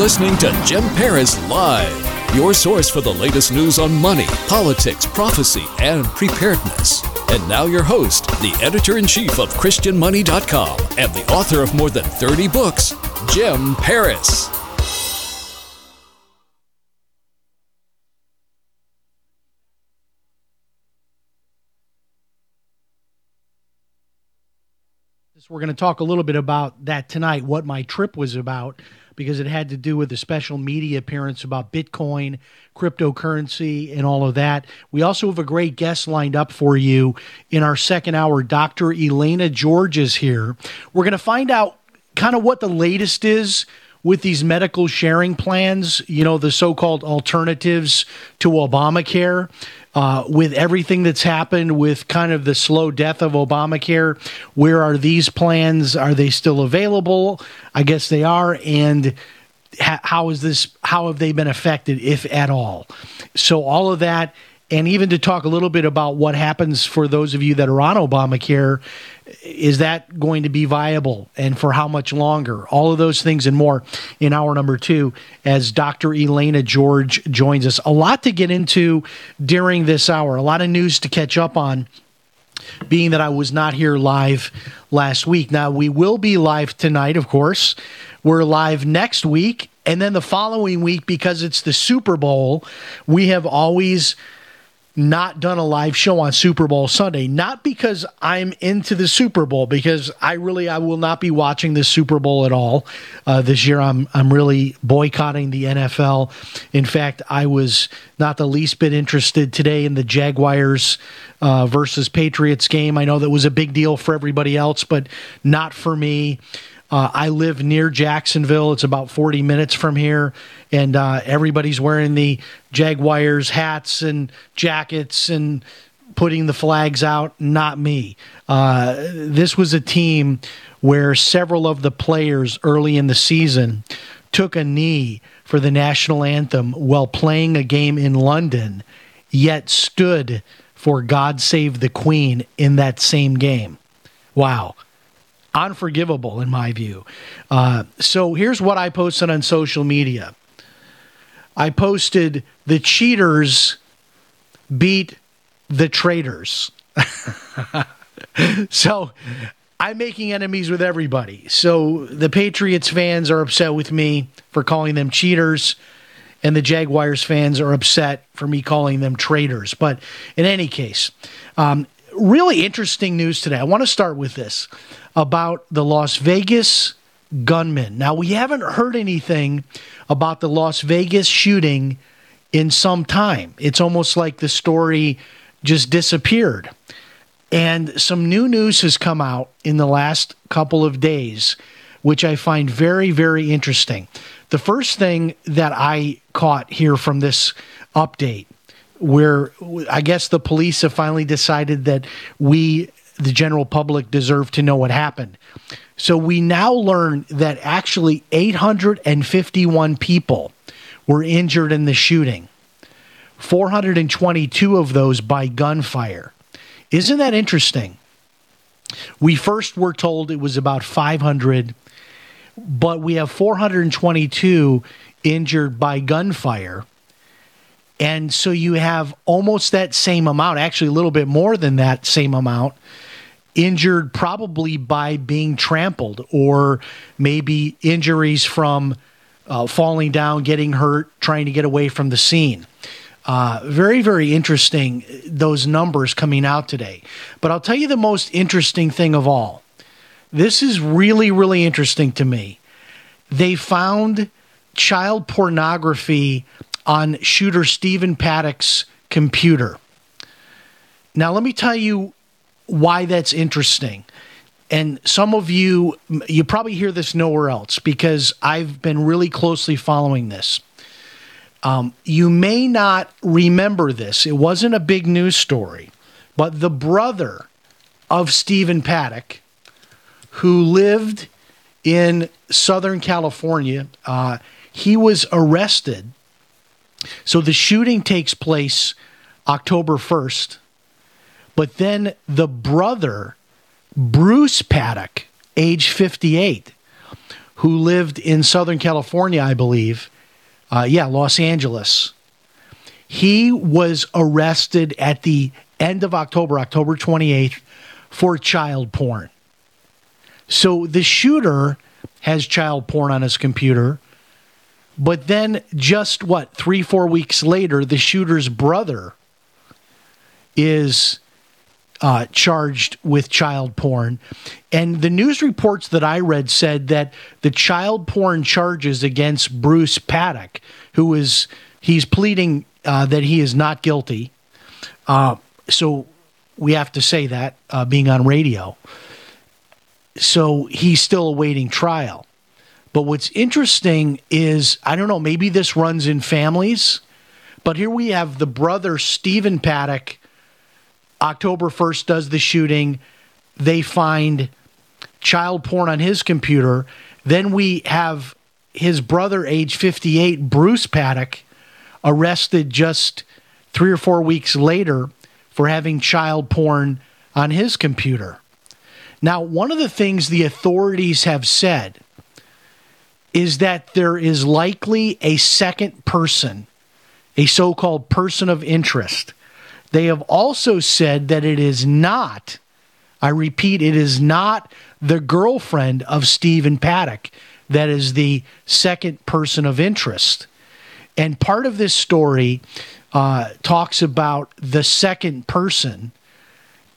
listening to Jim Paris Live, your source for the latest news on money, politics, prophecy, and preparedness. And now, your host, the editor in chief of ChristianMoney.com and the author of more than 30 books, Jim Paris. We're going to talk a little bit about that tonight, what my trip was about, because it had to do with a special media appearance about Bitcoin, cryptocurrency, and all of that. We also have a great guest lined up for you in our second hour. Dr. Elaina George is here. We're going to find out kind of what the latest is with these medical sharing plans, you know, the so called alternatives to Obamacare uh, with everything that's happened with kind of the slow death of Obamacare, where are these plans? Are they still available? I guess they are. And how is this? How have they been affected, if at all? So all of that, and even to talk a little bit about what happens for those of you that are on Obamacare is that going to be viable and for how much longer? All of those things and more in hour number two as Dr. Elaina George joins us. A lot to get into during this hour, a lot of news to catch up on. Being that I was not here live last week. Now, we will be live tonight, of course. We're live next week. And then the following week, because it's the Super Bowl, we have always not done a live show on Super Bowl Sunday. Not because I'm into the Super Bowl, because I really I will not be watching the Super Bowl at all uh, this year. I'm I'm really boycotting the NFL. In fact, I was not the least bit interested today in the Jaguars uh, versus Patriots game. I know that was a big deal for everybody else, but not for me. Uh, I live near Jacksonville. It's about 40 minutes from here, and uh, everybody's wearing the Jaguars hats and jackets and putting the flags out. Not me. Uh, this was a team where several of the players early in the season took a knee for the national anthem while playing a game in London, yet stood for God Save the Queen in that same game. Wow unforgivable in my view. Uh, so here's what I posted on social media. I posted the cheaters beat the traitors. so I'm making enemies with everybody. So the Patriots fans are upset with me for calling them cheaters, and the Jaguars fans are upset for me calling them traitors. But in any case, um, really interesting news today. I want to start with this about the Las Vegas gunman. Now, we haven't heard anything about the Las Vegas shooting in some time. It's almost like the story just disappeared. And some new news has come out in the last couple of days, which I find very, very interesting. The first thing that I caught here from this update, where I guess the police have finally decided that we the general public deserve to know what happened. So we now learn that actually 851 people were injured in the shooting, 422 of those by gunfire. Isn't that interesting? We first were told it was about 500, but we have 422 injured by gunfire. And so you have almost that same amount, actually a little bit more than that same amount injured probably by being trampled or maybe injuries from uh, falling down, getting hurt, trying to get away from the scene. Uh, very, very interesting, those numbers coming out today. But I'll tell you the most interesting thing of all. This is really, really interesting to me. They found child pornography on shooter Stephen Paddock's computer. Now, let me tell you why that's interesting. And some of you, you probably hear this nowhere else because I've been really closely following this. Um, you may not remember this. It wasn't a big news story, but the brother of Stephen Paddock, who lived in Southern California, uh, he was arrested. So the shooting takes place October 1st, but then the brother, Bruce Paddock, age 58, who lived in Southern California, I believe, uh, yeah, Los Angeles. He was arrested at the end of October, October 28th, for child porn. So the shooter has child porn on his computer. But then, just what, three, four weeks later, the shooter's brother is uh, charged with child porn. And the news reports that I read said that the child porn charges against Bruce Paddock, who is he's pleading uh, that he is not guilty. Uh, so we have to say that uh, being on radio. So he's still awaiting trial. But what's interesting is I don't know, maybe this runs in families, but here we have the brother Stephen Paddock October 1st does the shooting. They find child porn on his computer. Then we have his brother, age 58, Bruce Paddock, arrested just three or four weeks later for having child porn on his computer. Now, one of the things the authorities have said is that there is likely a second person, a so called person of interest, they have also said that it is not, I repeat, it is not the girlfriend of Stephen Paddock that is the second person of interest. And part of this story uh, talks about the second person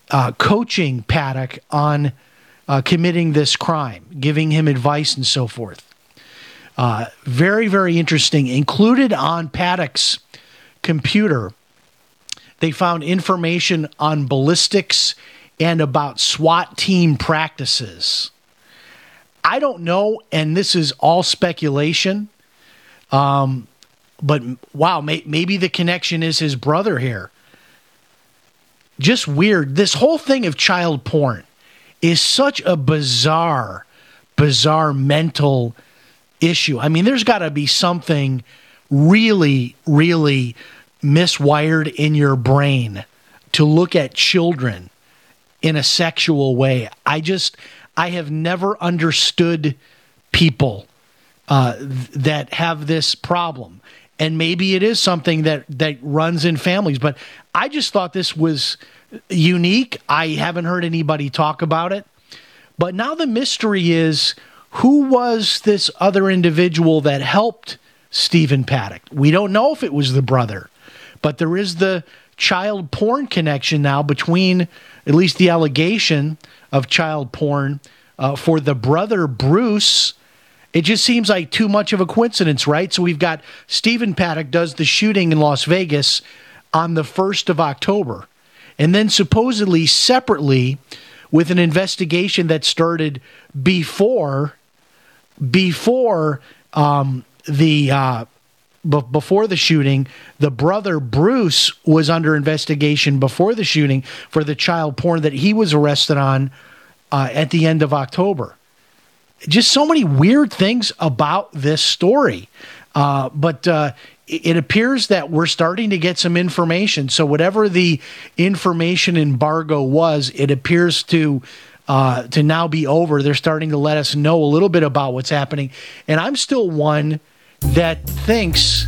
uh, coaching Paddock on uh, committing this crime, giving him advice and so forth. Uh, very, very interesting. Included on Paddock's computer they found information on ballistics and about SWAT team practices. I don't know, and this is all speculation. Um, but wow, may, maybe the connection is his brother here. Just weird. This whole thing of child porn is such a bizarre, bizarre mental issue. I mean, there's got to be something really, really miswired in your brain to look at children in a sexual way. I just, I have never understood people uh, that have this problem. And maybe it is something that, that runs in families, but I just thought this was unique. I haven't heard anybody talk about it. But now the mystery is who was this other individual that helped Stephen Paddock? We don't know if it was the brother. But there is the child porn connection now between at least the allegation of child porn uh, for the brother Bruce. It just seems like too much of a coincidence, right? So we've got Stephen Paddock does the shooting in Las Vegas on the 1st of October. And then supposedly separately with an investigation that started before before um, the uh, before the shooting, the brother Bruce was under investigation before the shooting for the child porn that he was arrested on uh, at the end of October. Just so many weird things about this story. Uh, but uh, it appears that we're starting to get some information. So, whatever the information embargo was, it appears to. Uh, to now be over, they're starting to let us know a little bit about what's happening. And I'm still one that thinks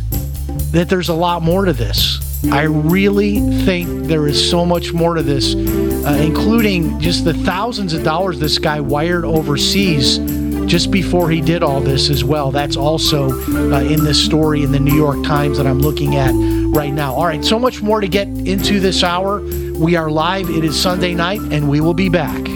that there's a lot more to this. I really think there is so much more to this, uh, including just the thousands of dollars this guy wired overseas just before he did all this as well. That's also uh, in this story in the New York Times that I'm looking at right now. All right, so much more to get into this hour. We are live. It is Sunday night, and we will be back.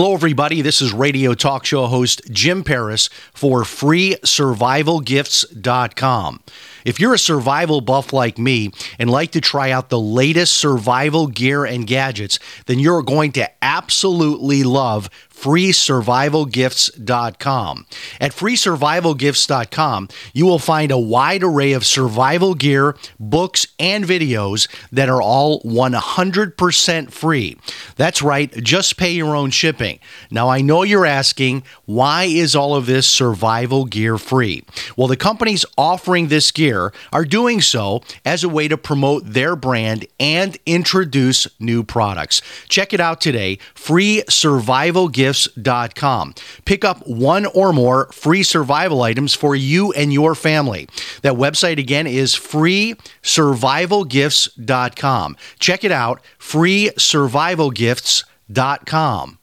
Hello, everybody. This is radio talk show host Jim Paris for freesurvivalgifts.com. If you're a survival buff like me and like to try out the latest survival gear and gadgets, then you're going to absolutely love freesurvivalgifts.com. At freesurvivalgifts.com, you will find a wide array of survival gear, books, and videos that are all 100% free. That's right, just pay your own shipping. Now, I know you're asking, why is all of this survival gear free? Well, the companies offering this gear are doing so as a way to promote their brand and introduce new products. Check it out today, freesurvivalgifts.com Pick up one or more free survival items for you and your family. That website again is freesurvivalgifts.com. Check it out, freesurvivalgifts.com.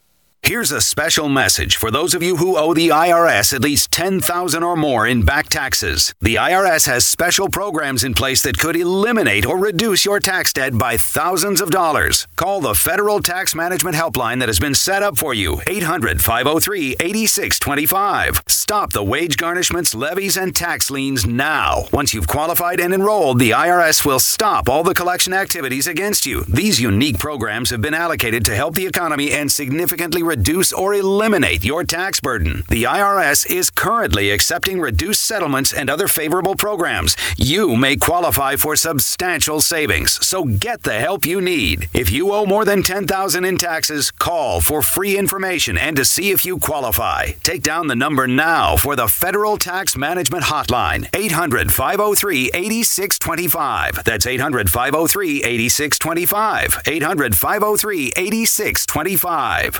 Here's a special message for those of you who owe the IRS at least 10,000 or more in back taxes. The IRS has special programs in place that could eliminate or reduce your tax debt by thousands of dollars. Call the Federal Tax Management Helpline that has been set up for you, 800-503-8625. Stop the wage garnishments, levies and tax liens now. Once you've qualified and enrolled, the IRS will stop all the collection activities against you. These unique programs have been allocated to help the economy and significantly reduce reduce or eliminate your tax burden. The IRS is currently accepting reduced settlements and other favorable programs. You may qualify for substantial savings, so get the help you need. If you owe more than 10,000 in taxes, call for free information and to see if you qualify. Take down the number now for the Federal Tax Management Hotline, 800-503-8625. That's 800-503-8625. 800-503-8625.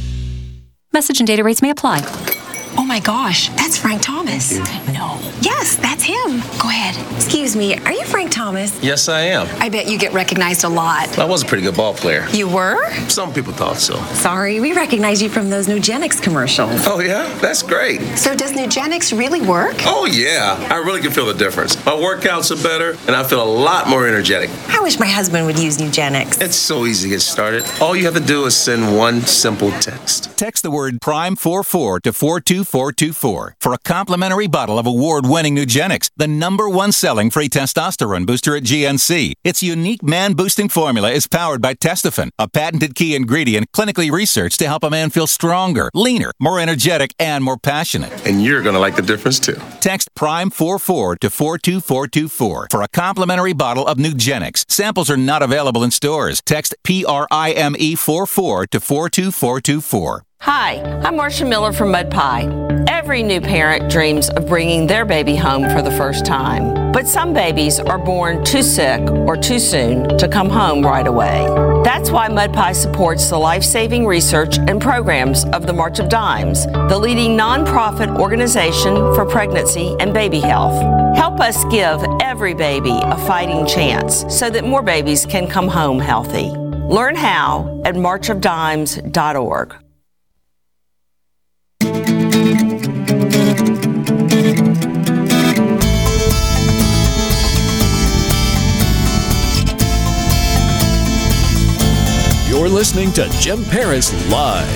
Message and data rates may apply. Oh my gosh, that's Frank Thomas. No. Yes, that's him. Go ahead. Excuse me, are you Frank Thomas? Yes, I am. I bet you get recognized a lot. I was a pretty good ball player. You were? Some people thought so. Sorry, we recognize you from those Nugenix commercials. Oh, yeah? That's great. So, does Nugenix really work? Oh, yeah. I really can feel the difference. My workouts are better, and I feel a lot more energetic. I wish my husband would use Nugenix. It's so easy to get started. All you have to do is send one simple text. Text the word PRIME44 to 42424 for a complimentary bottle of award winning Nugenix, the number one selling free testosterone booster at GNC. Its unique man boosting formula is powered by Testofen, a patented key ingredient clinically researched to help a man feel stronger, leaner, more energetic, and more passionate. And you're going to like the difference too. Text PRIME44 to 42424 for a complimentary bottle of Nugenix. Samples are not available in stores. Text PRIME44 to 42424. Hi, I'm Marcia Miller from Mud Pie. Every new parent dreams of bringing their baby home for the first time. But some babies are born too sick or too soon to come home right away. That's why Mud Pie supports the life saving research and programs of the March of Dimes, the leading nonprofit organization for pregnancy and baby health. Help us give every baby a fighting chance so that more babies can come home healthy. Learn how at marchofdimes.org. You're listening to Jim Paris Live.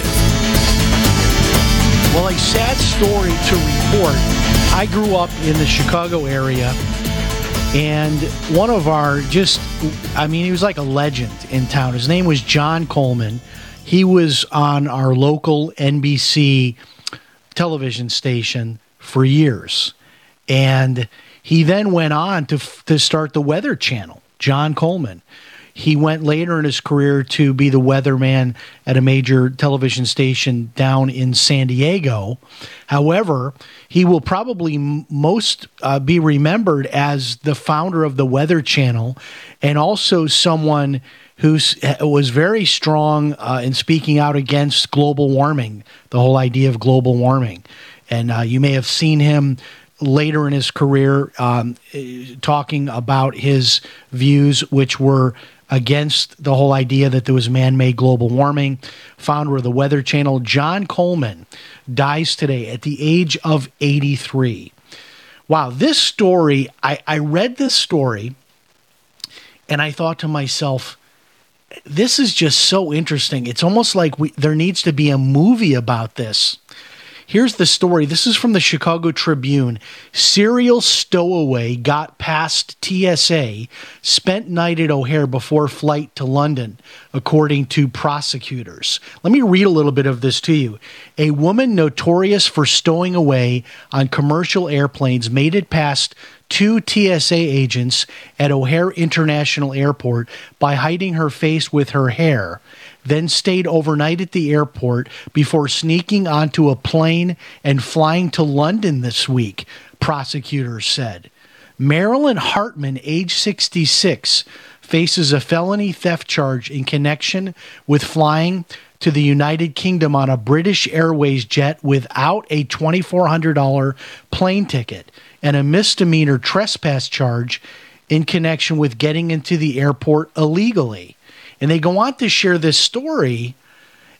Well, a sad story to report. I grew up in the Chicago area, and one of our just, I mean, he was like a legend in town. His name was John Coleman. He was on our local NBC television station for years. And he then went on to, to start the Weather Channel, John Coleman. He went later in his career to be the weatherman at a major television station down in San Diego. However, he will probably most uh, be remembered as the founder of the Weather Channel and also someone who was very strong uh, in speaking out against global warming, the whole idea of global warming. And uh, you may have seen him later in his career um, talking about his views, which were against the whole idea that there was man made global warming. Founder of the Weather Channel, John Coleman, dies today at the age of 83. Wow, this story, I, I read this story and I thought to myself, this is just so interesting. It's almost like we, there needs to be a movie about this. Here's the story. This is from the Chicago Tribune. Serial stowaway got past TSA, spent night at O'Hare before flight to London, according to prosecutors. Let me read a little bit of this to you. A woman notorious for stowing away on commercial airplanes made it past two TSA agents at O'Hare International Airport by hiding her face with her hair then stayed overnight at the airport before sneaking onto a plane and flying to London this week, prosecutors said. Marilyn Hartman, age 66, faces a felony theft charge in connection with flying to the United Kingdom on a British Airways jet without a $2,400 plane ticket and a misdemeanor trespass charge in connection with getting into the airport illegally. And they go on to share this story.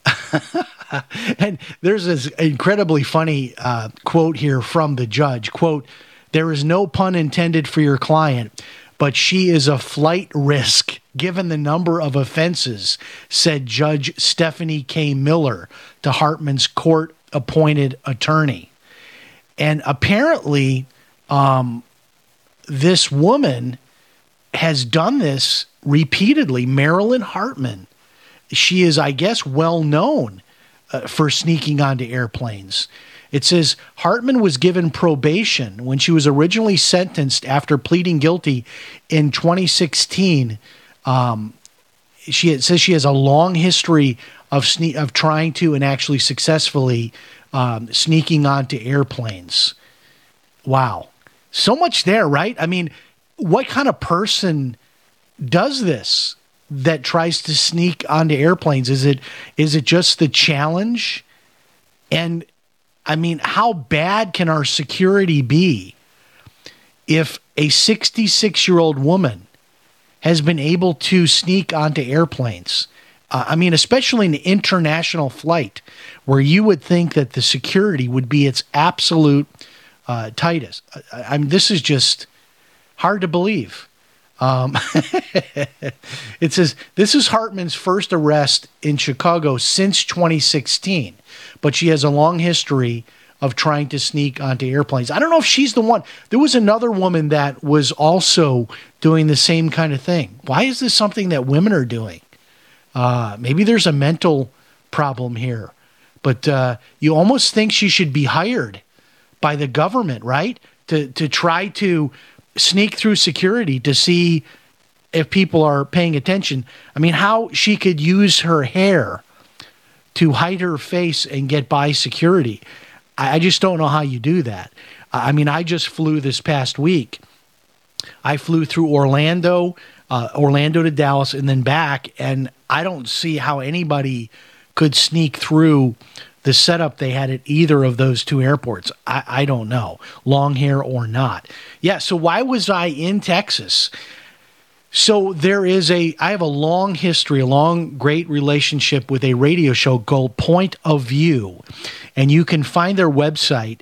and there's this incredibly funny uh, quote here from the judge quote there is no pun intended for your client but she is a flight risk given the number of offenses said judge stephanie k miller to hartman's court appointed attorney and apparently um, this woman has done this repeatedly. Marilyn Hartman, she is, I guess, well known uh, for sneaking onto airplanes. It says Hartman was given probation when she was originally sentenced after pleading guilty in 2016. Um, she says she has a long history of sne- of trying to and actually successfully um, sneaking onto airplanes. Wow, so much there, right? I mean, what kind of person does this that tries to sneak onto airplanes? Is it is it just the challenge? And I mean, how bad can our security be if a 66 year old woman has been able to sneak onto airplanes? Uh, I mean, especially an international flight where you would think that the security would be its absolute uh, tightest. I, I mean, this is just hard to believe. Um, it says this is Hartman's first arrest in Chicago since 2016, but she has a long history of trying to sneak onto airplanes. I don't know if she's the one. There was another woman that was also doing the same kind of thing. Why is this something that women are doing? Uh, maybe there's a mental problem here, but uh, you almost think she should be hired by the government, right? To to try to sneak through security to see if people are paying attention. I mean, how she could use her hair to hide her face and get by security. I, just don't know how you do that. I mean, I just flew this past week. I flew through Orlando, uh, Orlando to Dallas, and then back, and I don't see how anybody could sneak through the setup they had at either of those two airports. I, I don't know, long hair or not. Yeah, so why was I in Texas? So there is a I have a long history, a long great relationship with a radio show called Point of View. And you can find their website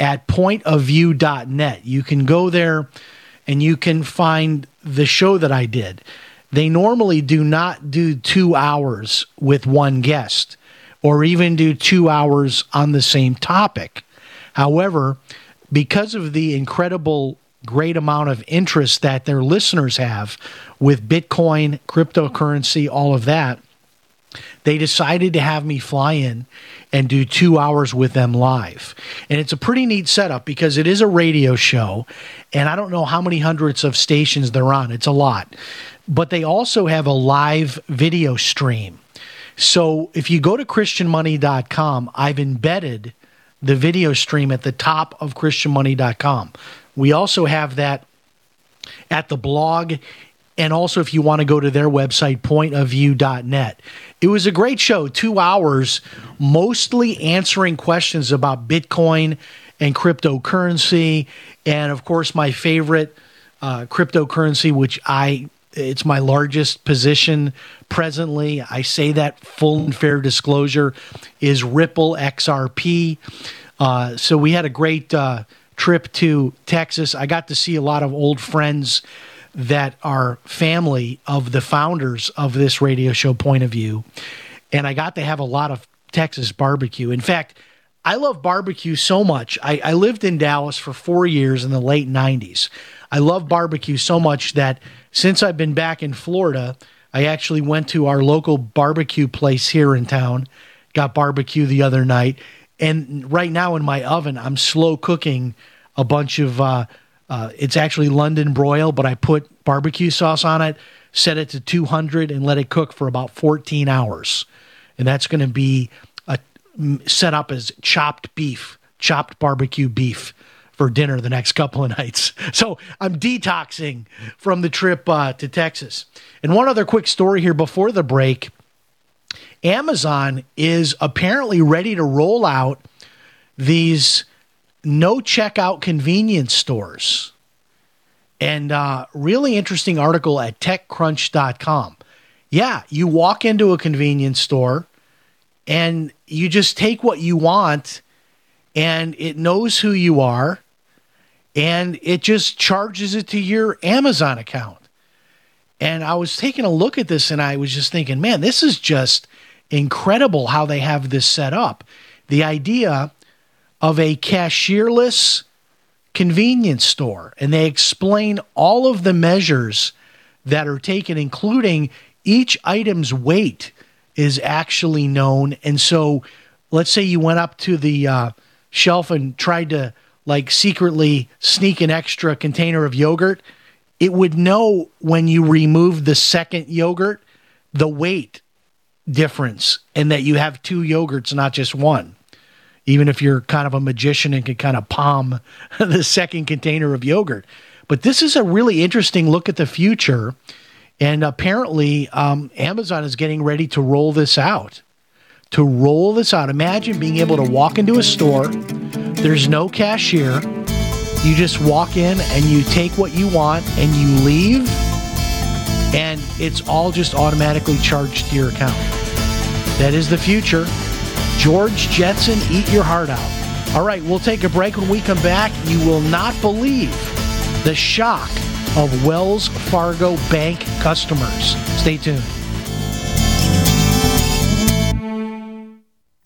at pointofview.net. You can go there and you can find the show that I did. They normally do not do 2 hours with one guest or even do two hours on the same topic. However, because of the incredible great amount of interest that their listeners have with Bitcoin, cryptocurrency, all of that, they decided to have me fly in and do two hours with them live. And it's a pretty neat setup because it is a radio show, and I don't know how many hundreds of stations they're on. It's a lot. But they also have a live video stream. So if you go to ChristianMoney.com, I've embedded the video stream at the top of ChristianMoney.com. We also have that at the blog and also if you want to go to their website pointofview.net it was a great show two hours mostly answering questions about bitcoin and cryptocurrency and of course my favorite uh, cryptocurrency which i it's my largest position presently. I say that full and fair disclosure is ripple xrp uh, so we had a great uh, trip to texas. I got to see a lot of old friends that are family of the founders of this radio show point of view. And i got to have a lot of texas barbecue. In fact i love barbecue so much I, I, lived in dallas for four years in the late 90s i love barbecue so much that since i've been back in florida i actually went to our local barbecue place here in town got barbecue the other night and right now in my oven i'm slow cooking a bunch of uh, uh, it's actually London broil, but I put barbecue sauce on it, set it to 200, and let it cook for about 14 hours. And that's going to be set up as chopped beef, chopped barbecue beef for dinner the next couple of nights. So I'm detoxing from the trip uh, to Texas. And one other quick story here before the break Amazon is apparently ready to roll out these no checkout convenience stores. And uh, really interesting article at techcrunch.com. Yeah, you walk into a convenience store and you just take what you want and it knows who you are and it just charges it to your Amazon account. And I was taking a look at this and I was just thinking, man, this is just incredible how they have this set up. The idea of a cashierless convenience store. And they explain all of the measures that are taken, including each item's weight is actually known. And so, let's say you went up to the uh, shelf and tried to like secretly sneak an extra container of yogurt, it would know when you remove the second yogurt the weight difference and that you have two yogurts, not just one even if you're kind of a magician and can kind of palm the second container of yogurt. But this is a really interesting look at the future. And apparently, um, Amazon is getting ready to roll this out. To roll this out. Imagine being able to walk into a store, there's no cashier. You just walk in and you take what you want and you leave, and it's all just automatically charged to your account. That is the future. George Jetson, eat your heart out. All right, we'll take a break. When we come back, you will not believe the shock of Wells Fargo Bank customers. Stay tuned.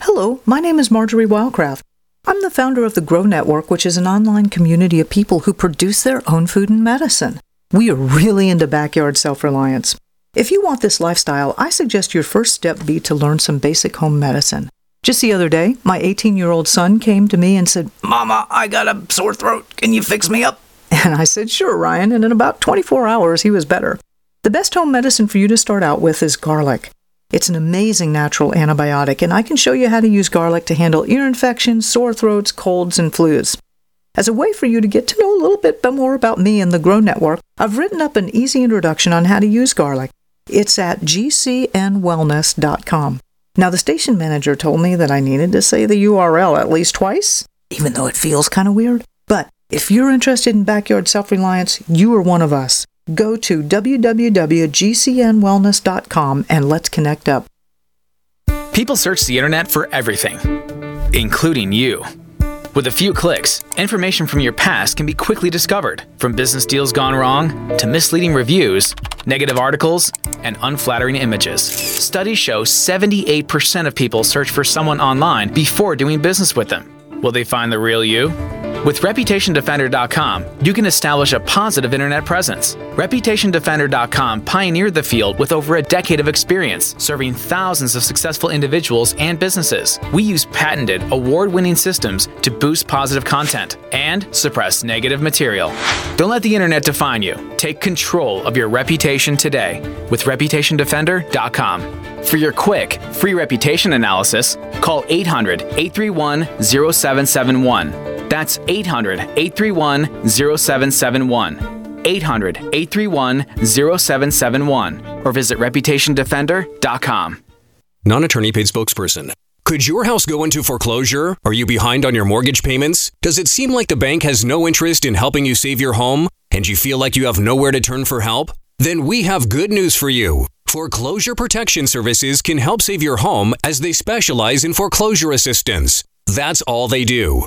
Hello, my name is Marjorie Wildcraft. I'm the founder of the Grow Network, which is an online community of people who produce their own food and medicine. We are really into backyard self reliance. If you want this lifestyle, I suggest your first step be to learn some basic home medicine. Just the other day, my 18 year old son came to me and said, Mama, I got a sore throat. Can you fix me up? And I said, Sure, Ryan. And in about 24 hours, he was better. The best home medicine for you to start out with is garlic. It's an amazing natural antibiotic, and I can show you how to use garlic to handle ear infections, sore throats, colds, and flus. As a way for you to get to know a little bit more about me and the Grow Network, I've written up an easy introduction on how to use garlic. It's at gcnwellness.com. Now, the station manager told me that I needed to say the URL at least twice, even though it feels kind of weird. But if you're interested in backyard self reliance, you are one of us. Go to www.gcnwellness.com and let's connect up. People search the internet for everything, including you. With a few clicks, information from your past can be quickly discovered, from business deals gone wrong to misleading reviews, negative articles, and unflattering images. Studies show 78% of people search for someone online before doing business with them. Will they find the real you? With ReputationDefender.com, you can establish a positive internet presence. ReputationDefender.com pioneered the field with over a decade of experience, serving thousands of successful individuals and businesses. We use patented, award winning systems to boost positive content and suppress negative material. Don't let the internet define you. Take control of your reputation today with ReputationDefender.com. For your quick, free reputation analysis, call 800 831 0771. That's 800 831 0771. 800 831 0771 or visit reputationdefender.com. Non attorney paid spokesperson. Could your house go into foreclosure? Are you behind on your mortgage payments? Does it seem like the bank has no interest in helping you save your home? And you feel like you have nowhere to turn for help? Then we have good news for you. Foreclosure Protection Services can help save your home as they specialize in foreclosure assistance. That's all they do.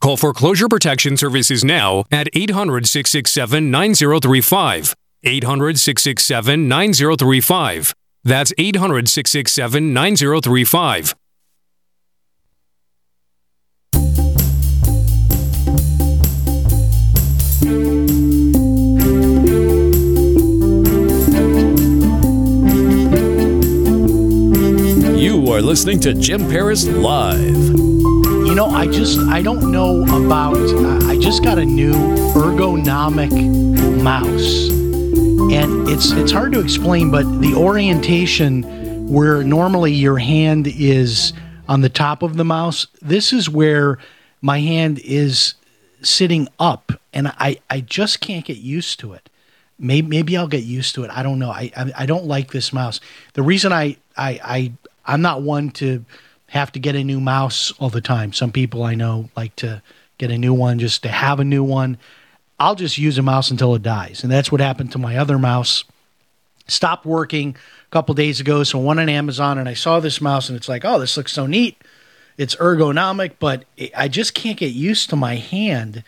Call Foreclosure Protection Services now at 800 667 9035. 800 667 9035. That's 800 667 9035. You are listening to Jim Paris Live. You know, I just I don't know about. Uh, I just got a new ergonomic mouse, and it's it's hard to explain, but the orientation where normally your hand is on the top of the mouse, this is where my hand is sitting up, and I I just can't get used to it. Maybe maybe I'll get used to it. I don't know. I I, I don't like this mouse. The reason I I I I'm not one to have to get a new mouse all the time. Some people I know like to get a new one just to have a new one. I'll just use a mouse until it dies. And that's what happened to my other mouse. Stopped working a couple days ago. So I went on Amazon and I saw this mouse and it's like, oh, this looks so neat. It's ergonomic, but it, I just can't get used to my hand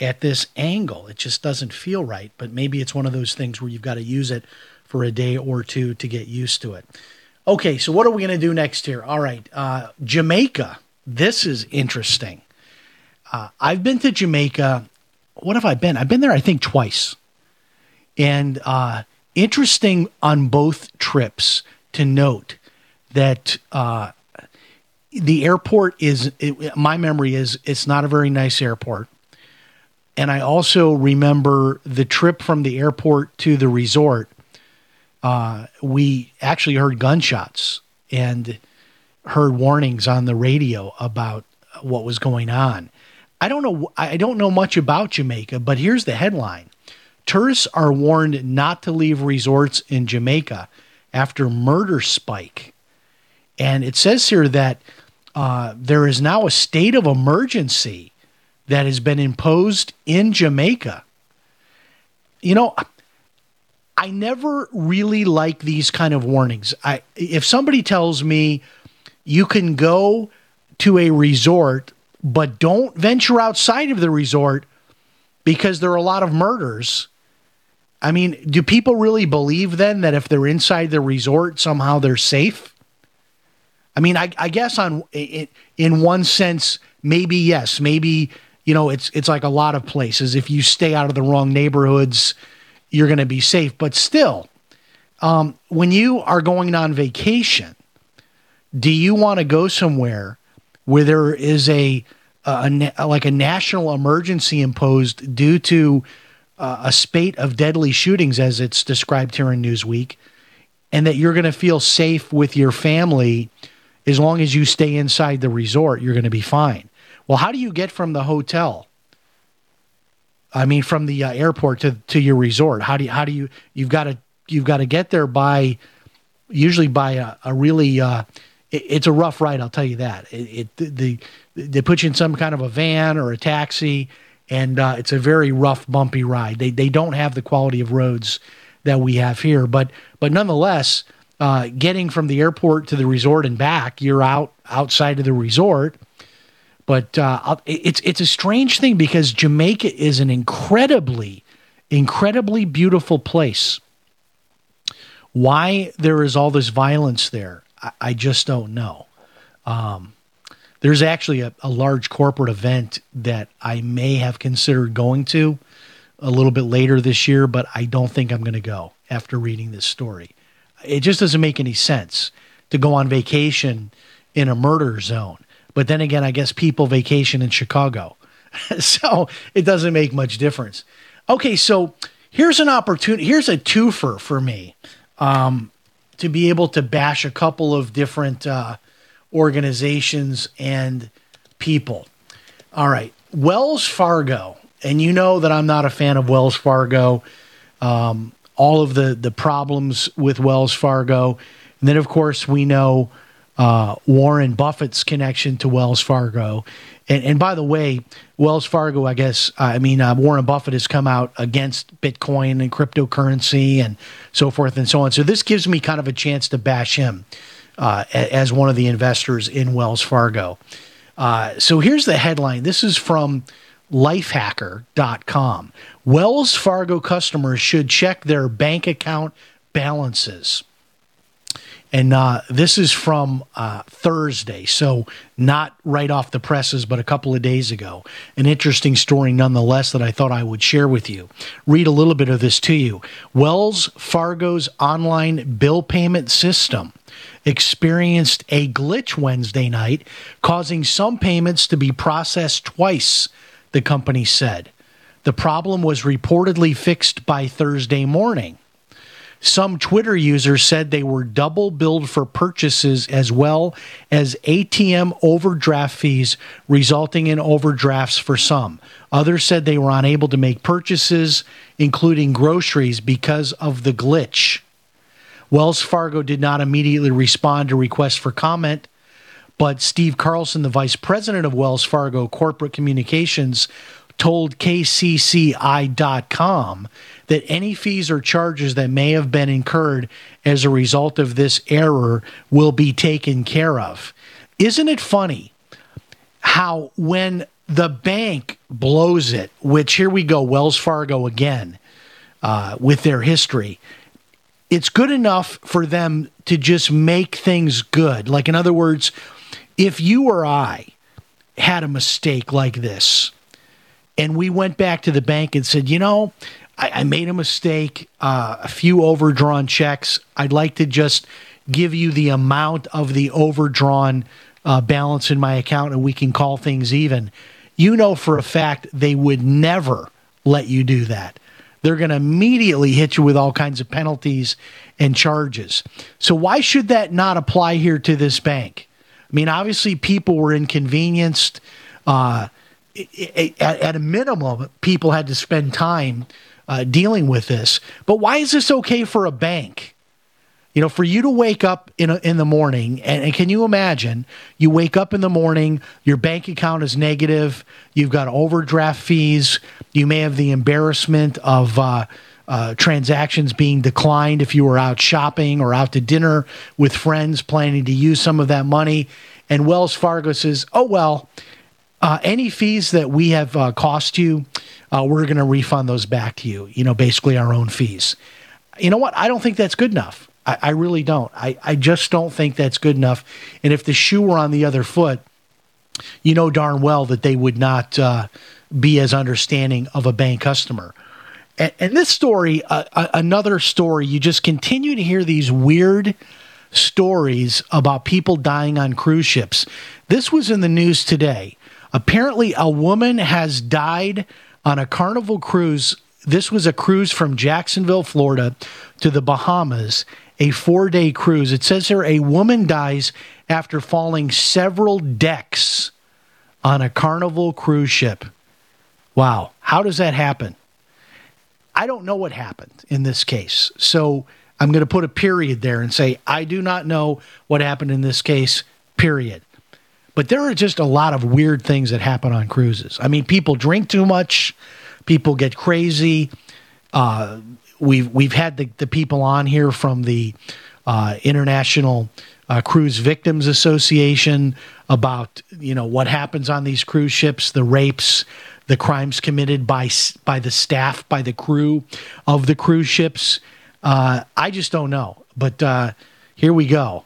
at this angle. It just doesn't feel right. But maybe it's one of those things where you've got to use it for a day or two to get used to it. Okay, so what are we going to do next here? All right, uh, Jamaica. This is interesting. Uh, I've been to Jamaica. What have I been? I've been there, I think, twice. And uh, interesting on both trips to note that uh, the airport is, it, my memory is, it's not a very nice airport. And I also remember the trip from the airport to the resort uh, we actually heard gunshots and heard warnings on the radio about what was going on. I don't know. I don't know much about Jamaica, but here's the headline: Tourists are warned not to leave resorts in Jamaica after murder spike. And it says here that uh, there is now a state of emergency that has been imposed in Jamaica. You know, I never really like these kind of warnings. I if somebody tells me you can go to a resort but don't venture outside of the resort because there are a lot of murders, I mean, do people really believe then that if they're inside the resort, somehow they're safe? I mean, I, I guess on in, in one sense, maybe yes, maybe you know, it's it's like a lot of places. If you stay out of the wrong neighborhoods, you're going to be safe. But still, um, when you are going on vacation, do you want to go somewhere where there is a, a, a like a national emergency imposed due to uh, a spate of deadly shootings, as it's described here in Newsweek, and that you're going to feel safe with your family as long as you stay inside the resort, you're going to be fine. Well, how do you get from the hotel? I mean, from the uh, airport to, to your resort. How do you, how do you you've got to you've got to get there by usually by a, a really uh, it, it's a rough ride. I'll tell you that. It, it the they put you in some kind of a van or a taxi, and uh, it's a very rough, bumpy ride. They they don't have the quality of roads that we have here, but but nonetheless, uh, getting from the airport to the resort and back, you're out outside of the resort. But uh, it's it's a strange thing because Jamaica is an incredibly, incredibly beautiful place. Why there is all this violence there, I, I just don't know. Um, there's actually a, a, large corporate event that I may have considered going to a little bit later this year, but I don't think I'm going to go after reading this story. It just doesn't make any sense to go on vacation in a murder zone. But then again, I guess people vacation in Chicago. so it doesn't make much difference. Okay, so here's an opportunity. Here's a twofer for me um, to be able to bash a couple of different uh, organizations and people. All right, Wells Fargo, and you know that I'm not a fan of Wells Fargo. Um, all of the the problems with Wells Fargo, and then of course we know uh, Warren Buffett's connection to Wells Fargo. And, and by the way, Wells Fargo, I guess, I mean, uh, Warren Buffett has come out against Bitcoin and cryptocurrency and so forth and so on. So this gives me kind of a chance to bash him uh, as one of the investors in Wells Fargo. Uh, so here's the headline this is from lifehacker.com. Wells Fargo customers should check their bank account balances. And uh, this is from uh, Thursday, so not right off the presses, but a couple of days ago. An interesting story, nonetheless, that I thought I would share with you. Read a little bit of this to you. Wells Fargo's online bill payment system experienced a glitch Wednesday night, causing some payments to be processed twice, the company said. The problem was reportedly fixed by Thursday morning. Some Twitter users said they were double billed for purchases as well as ATM overdraft fees, resulting in overdrafts for some. Others said they were unable to make purchases, including groceries, because of the glitch. Wells Fargo did not immediately respond to requests for comment, but Steve Carlson, the vice president of Wells Fargo Corporate Communications, told KCCI.com that any fees or charges that may have been incurred as a result of this error will be taken care of. Isn't it funny how when the bank blows it, which here we go, Wells Fargo again, uh, with their history, it's good enough for them to just make things good. Like, in other words, if you or I had a mistake like this, and we went back to the bank and said, you know, I, I made a mistake, uh, a few overdrawn checks. I'd like to just give you the amount of the overdrawn uh, balance in my account and we can call things even. You know for a fact they would never let you do that. They're going to immediately hit you with all kinds of penalties and charges. So, why should that not apply here to this bank? I mean, obviously, people were inconvenienced. Uh, at, a minimum, people had to spend time uh, dealing with this. But why is this okay for a bank? You know, for you to wake up in a, in the morning, and, and, can you imagine? You wake up in the morning, your bank account is negative, you've got overdraft fees, you may have the embarrassment of uh, uh, transactions being declined if you were out shopping or out to dinner with friends planning to use some of that money. And Wells Fargo says, "Oh well, uh, any fees that we have uh, cost you, uh, we're going to refund those back to you. You know, basically our own fees. You know what? I don't think that's good enough. I, I really don't. I, I just don't think that's good enough. And if the shoe were on the other foot, you know darn well that they would not uh, be as understanding of a bank customer. And, and this story, uh, uh, another story, you just continue to hear these weird stories about people dying on cruise ships. This was in the news today. Apparently, a woman has died on a carnival cruise. This was a cruise from Jacksonville, Florida to the Bahamas, a four day cruise. It says here a woman dies after falling several decks on a carnival cruise ship. Wow. How does that happen? I don't know what happened in this case. So I'm going to put a period there and say, I do not know what happened in this case, period. But there are just a lot of weird things that happen on cruises. I mean, people drink too much, people get crazy. Uh, we've we've had the, the people on here from the uh, International uh, Cruise Victims Association about you know what happens on these cruise ships, the rapes, the crimes committed by by the staff, by the crew of the cruise ships. Uh, I just don't know, but uh, here we go,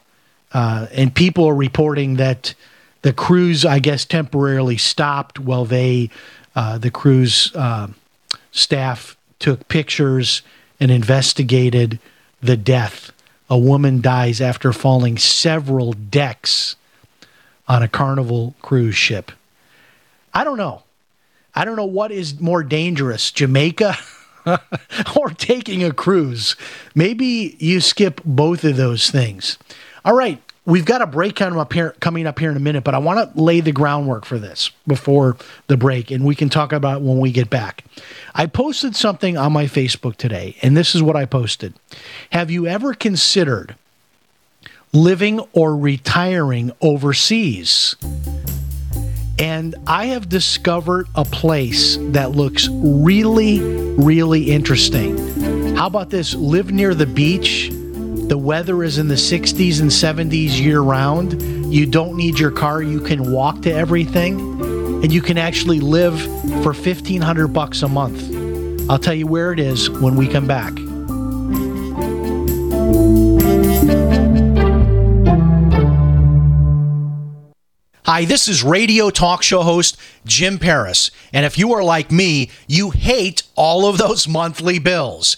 uh, and people are reporting that the cruise, I guess, temporarily stopped while they, uh, the cruise uh, staff, took pictures and investigated the death. A woman dies after falling several decks on a carnival cruise ship. I don't know. I don't know what is more dangerous, Jamaica or taking a cruise. Maybe you skip both of those things. All right, We've got a break coming up here, coming up here in a minute, but I want to lay the groundwork for this before the break, and we can talk about when we get back. I posted something on my Facebook today, and this is what I posted. Have you ever considered living or retiring overseas? And I have discovered a place that looks really, really interesting. How about this? Live near the beach the weather is in the 60s and 70s year round. You don't need your car. You can walk to everything and you can actually live for 1500 bucks a month. I'll tell you where it is when we come back. Hi, this is radio talk show host Jim Paris. And if you are like me, you hate all of those monthly bills.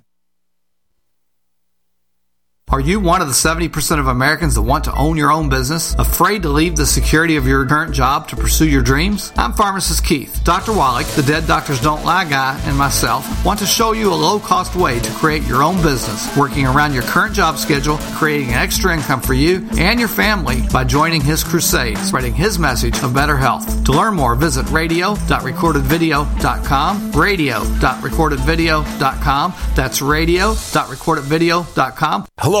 Are you one of the 70% of Americans that want to own your own business? Afraid to leave the security of your current job to pursue your dreams? I'm pharmacist Keith. Dr. Wallach, the Dead Doctors Don't Lie guy, and myself want to show you a low cost way to create your own business, working around your current job schedule, creating an extra income for you and your family by joining his crusade, spreading his message of better health. To learn more, visit radio.recordedvideo.com, radio.recordedvideo.com. That's radio.recordedvideo.com. Hello,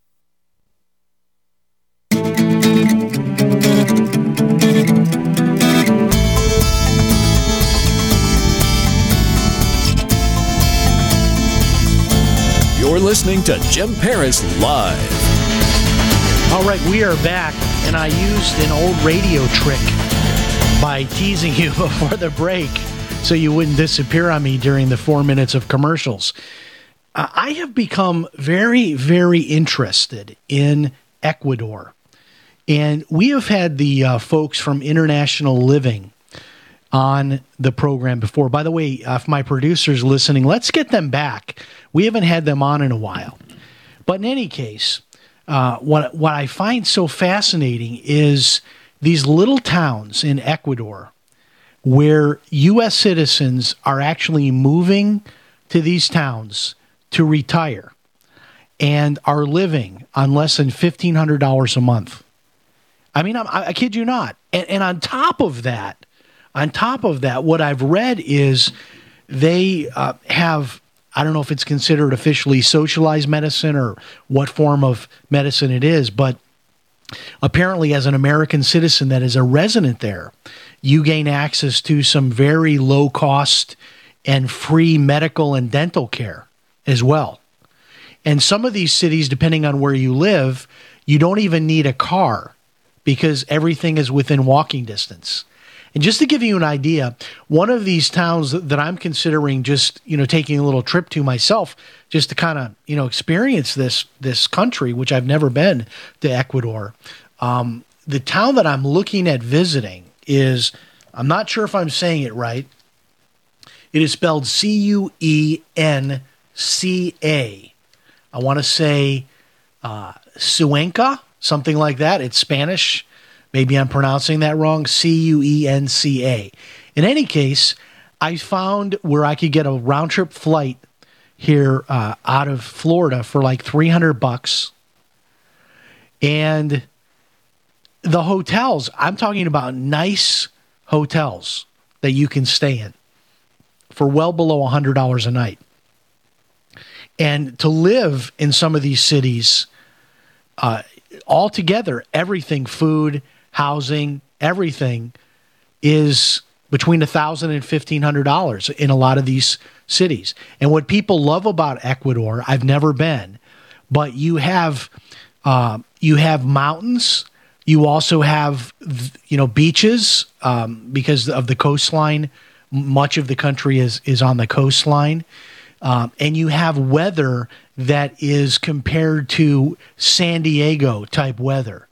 You're listening to Jim Paris Live. All right, we are back, and I used an old radio trick by teasing you before the break so you wouldn't disappear on me during the four minutes of commercials. I have become very, very interested in Ecuador. And we have had the uh, folks from International Living on the program before. By the way, uh, if my producer's listening, let's get them back. We haven't had them on in a while. But in any case, uh, what what I find so fascinating is these little towns in Ecuador where U.S. citizens are actually moving to these towns to retire and are living on less than fifteen hundred dollars a month. I mean, I'm, I kid you not. And, and on top of that, on top of that, what I've read is they uh, have I don't know if it's considered officially socialized medicine or what form of medicine it is, but apparently, as an American citizen that is a resident there, you gain access to some very low cost and free medical and dental care as well. And some of these cities, depending on where you live, you don't even need a car because everything is within walking distance. And just to give you an idea, one of these towns that I'm considering just, you know, taking a little trip to myself just to kind of, you know, experience this this country, which I've never been to Ecuador. Um, the town that I'm looking at visiting is I'm not sure if I'm saying it right. It is spelled C U E N C A. I want to say uh, Suenca, something like that. It's Spanish. Maybe I'm pronouncing that wrong. C U E N C A. In any case, I found where I could get a round trip flight here uh, out of Florida for like 300 bucks. And the hotels, I'm talking about nice hotels that you can stay in for well below $100 a night. And to live in some of these cities, uh, altogether, everything food, housing, everything is between a thousand and fifteen hundred dollars in a lot of these cities. And what people love about Ecuador, I've never been, but you have uh, you have mountains. You also have you know beaches um, because of the coastline. Much of the country is is on the coastline. Um, and you have weather that is compared to San Diego type weather,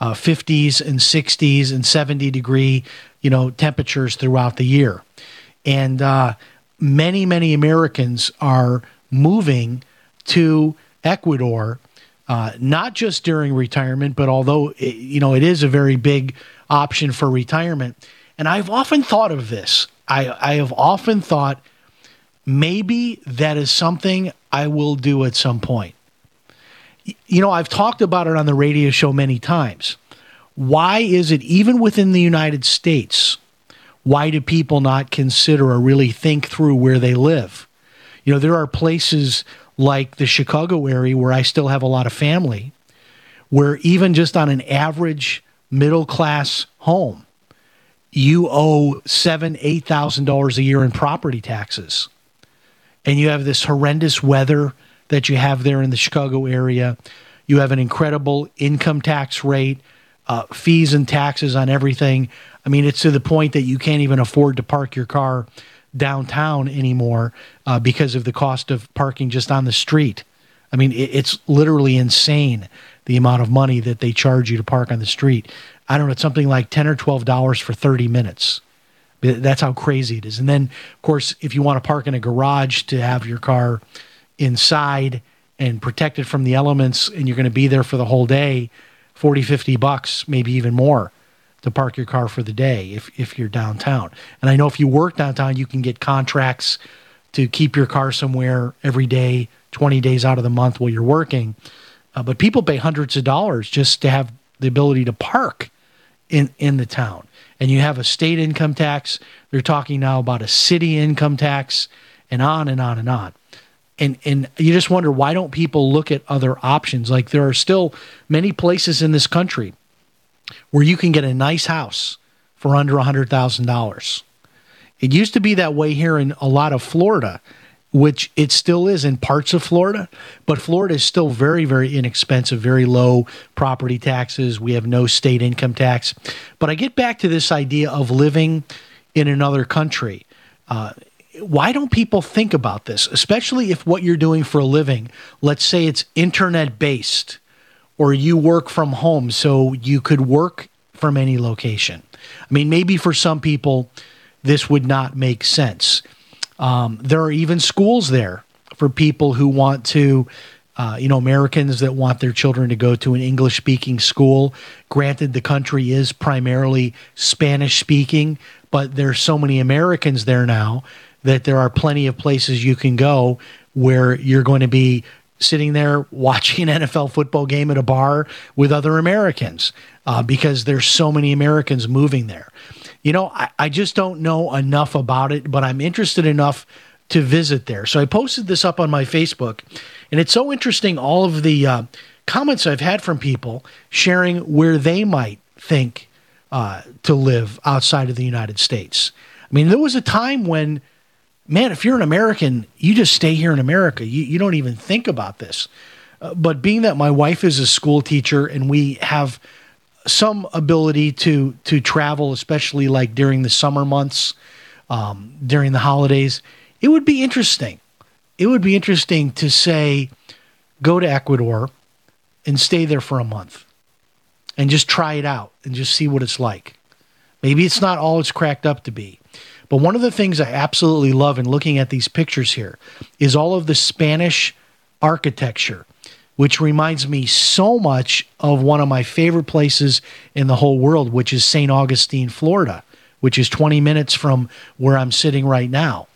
uh, 50s and 60s and 70 degree, you know, temperatures throughout the year, and uh, many many Americans are moving to Ecuador. Uh, not just during retirement, but although it, you know it is a very big option for retirement, and I've often thought of this. I, I have often thought maybe that is something I will do at some point. You know, I've talked about it on the radio show many times. Why is it, even within the United States, why do people not consider or really think through where they live? You know, there are places like the Chicago area where I still have a lot of family, where even just on an average middle class home, you owe seven, eight thousand dollars a year in property taxes and you have this horrendous weather that you have there in the Chicago area. You have an incredible income tax rate, uh, fees and taxes on everything. I mean, it's to the point that you can't even afford to park your car downtown anymore uh, because of the cost of parking just on the street. I mean, it, it's literally insane the amount of money that they charge you to park on the street. I don't know, it's something like 10 or $12 for 30 minutes. That's how crazy it is. And then, of course, if you want to park in a garage to have your car inside and protected from the elements and you're going to be there for the whole day, 40, 50 bucks, maybe even more to park your car for the day if, if you're downtown. And I know if you work downtown, you can get contracts to keep your car somewhere every day, 20 days out of the month while you're working. Uh, but people pay hundreds of dollars just to have the ability to park in, in the town and you have a state income tax. They're talking now about a city income tax and on and on and on. And, and you just wonder why don't people look at other options? Like there are still many places in this country where you can get a nice house for under $100,000. It used to be that way here in a lot of Florida which it still is in parts of Florida, but Florida is still very, very inexpensive, very low property taxes. We have no state income tax. But I get back to this idea of living in another country. Uh, why don't people think about this, especially if what you're doing for a living, let's say it's internet based or you work from home, so you could work from any location? I mean, maybe for some people, this would not make sense um, there are even schools there for people who want to, uh, you know, Americans that want their children to go to an English speaking school. Granted, the country is primarily Spanish speaking, but there's so many Americans there now that there are plenty of places you can go where you're going to be sitting there watching an NFL football game at a bar with other Americans uh, because there's so many Americans moving there you know, I, I just don't know enough about it, but I'm interested enough to visit there. So I posted this up on my Facebook, and it's so interesting all of the uh, comments I've had from people sharing where they might think uh, to live outside of the United States. I mean, there was a time when, man, if you're an American, you just stay here in America. You, you don't even think about this. Uh, but being that my wife is a school teacher and we have some ability to to travel, especially like during the summer months, um, during the holidays, it would be interesting. It would be interesting to say, go to Ecuador and stay there for a month and just try it out and just see what it's like. Maybe it's not all it's cracked up to be. But one of the things I absolutely love in looking at these pictures here is all of the Spanish architecture which reminds me so much of one of my favorite places in the whole world, which is St. Augustine, Florida, which is 20 minutes from where I'm sitting right now.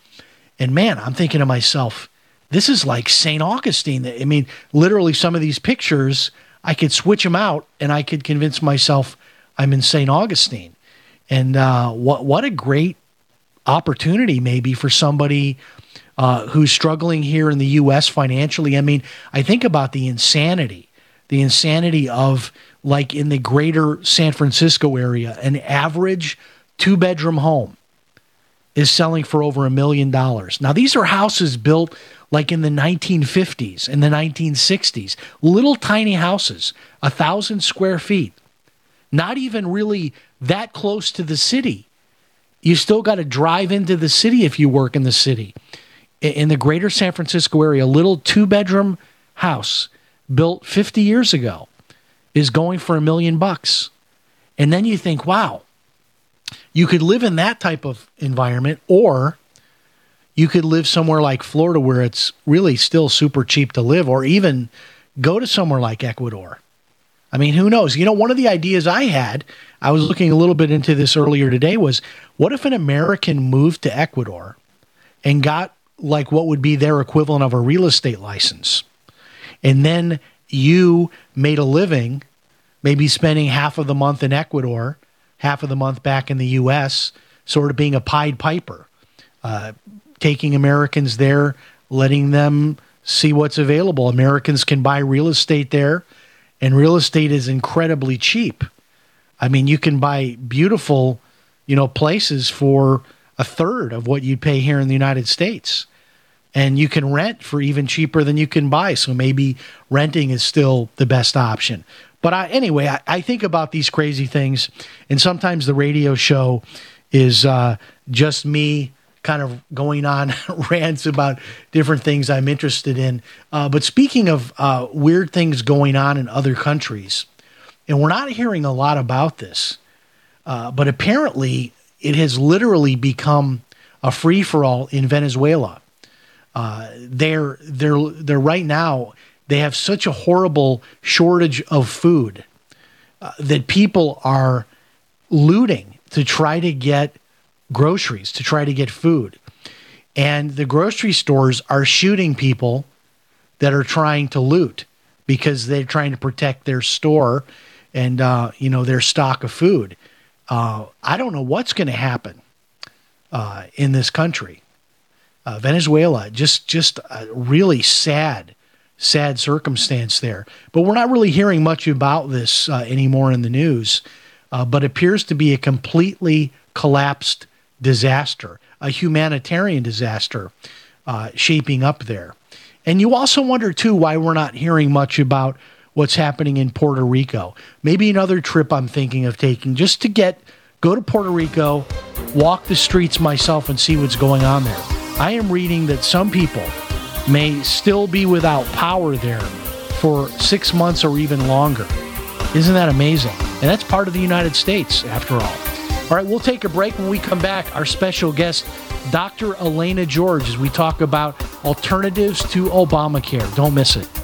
And man, I'm thinking to myself, this is like St. Augustine. I mean, literally, some of these pictures, I could switch them out and I could convince myself I'm in St. Augustine. And uh, what, what a great opportunity, maybe, for somebody uh, who's struggling here in the U.S. financially. I mean, I think about the insanity, the insanity of like in the greater San Francisco area, an average two bedroom home is selling for over a million dollars. Now, these are houses built like in the 1950s and the 1960s, little tiny houses, a thousand square feet, not even really that close to the city. You still got to drive into the city if you work in the city in the greater San Francisco area, a little two bedroom house built 50 years ago is going for a million bucks. And then you think, wow, you could live in that type of environment, or you could live somewhere like Florida where it's really still super cheap to live, or even go to somewhere like Ecuador. I mean, who knows? You know, one of the ideas I had, I was looking a little bit into this earlier today, was what if an American moved to Ecuador and got like what would be their equivalent of a real estate license? And then you made a living, maybe spending half of the month in Ecuador, half of the month back in the US, sort of being a Pied Piper, uh, taking Americans there, letting them see what's available. Americans can buy real estate there, and real estate is incredibly cheap. I mean, you can buy beautiful, you know, places for a third of what you'd pay here in the United States. And you can rent for even cheaper than you can buy. So maybe renting is still the best option. But I, anyway, I, I, think about these crazy things, and sometimes the radio show is uh, just me kind of going on rants about different things I'm interested in. Uh, but speaking of uh, weird things going on in other countries, and we're not hearing a lot about this, uh, but apparently it has literally become a free for all in Venezuela. Uh, they're they're they're right now they have such a horrible shortage of food uh, that people are looting to try to get groceries, to try to get food. And the grocery stores are shooting people that are trying to loot because they're trying to protect their store and uh, you know their stock of food. Uh, I don't know what's going to happen uh, in this country. Uh, Venezuela, just just a really sad sad circumstance there. But we're not really hearing much about this uh, anymore in the news, uh, but appears to be a completely collapsed disaster, a humanitarian disaster shaping up there. And you also wonder, too, why we're not hearing much about what's happening in Puerto Rico. Maybe another trip I'm thinking of taking just to get go to Puerto Rico, walk the streets myself, and see what's going on there. I am reading that some people may still be without power there for six months or even longer. Isn't that amazing? And that's part of the United States, after all. All right, we'll take a break. When we come back, our special guest, Dr. Elaina George, as we talk about alternatives to Obamacare. Don't miss it.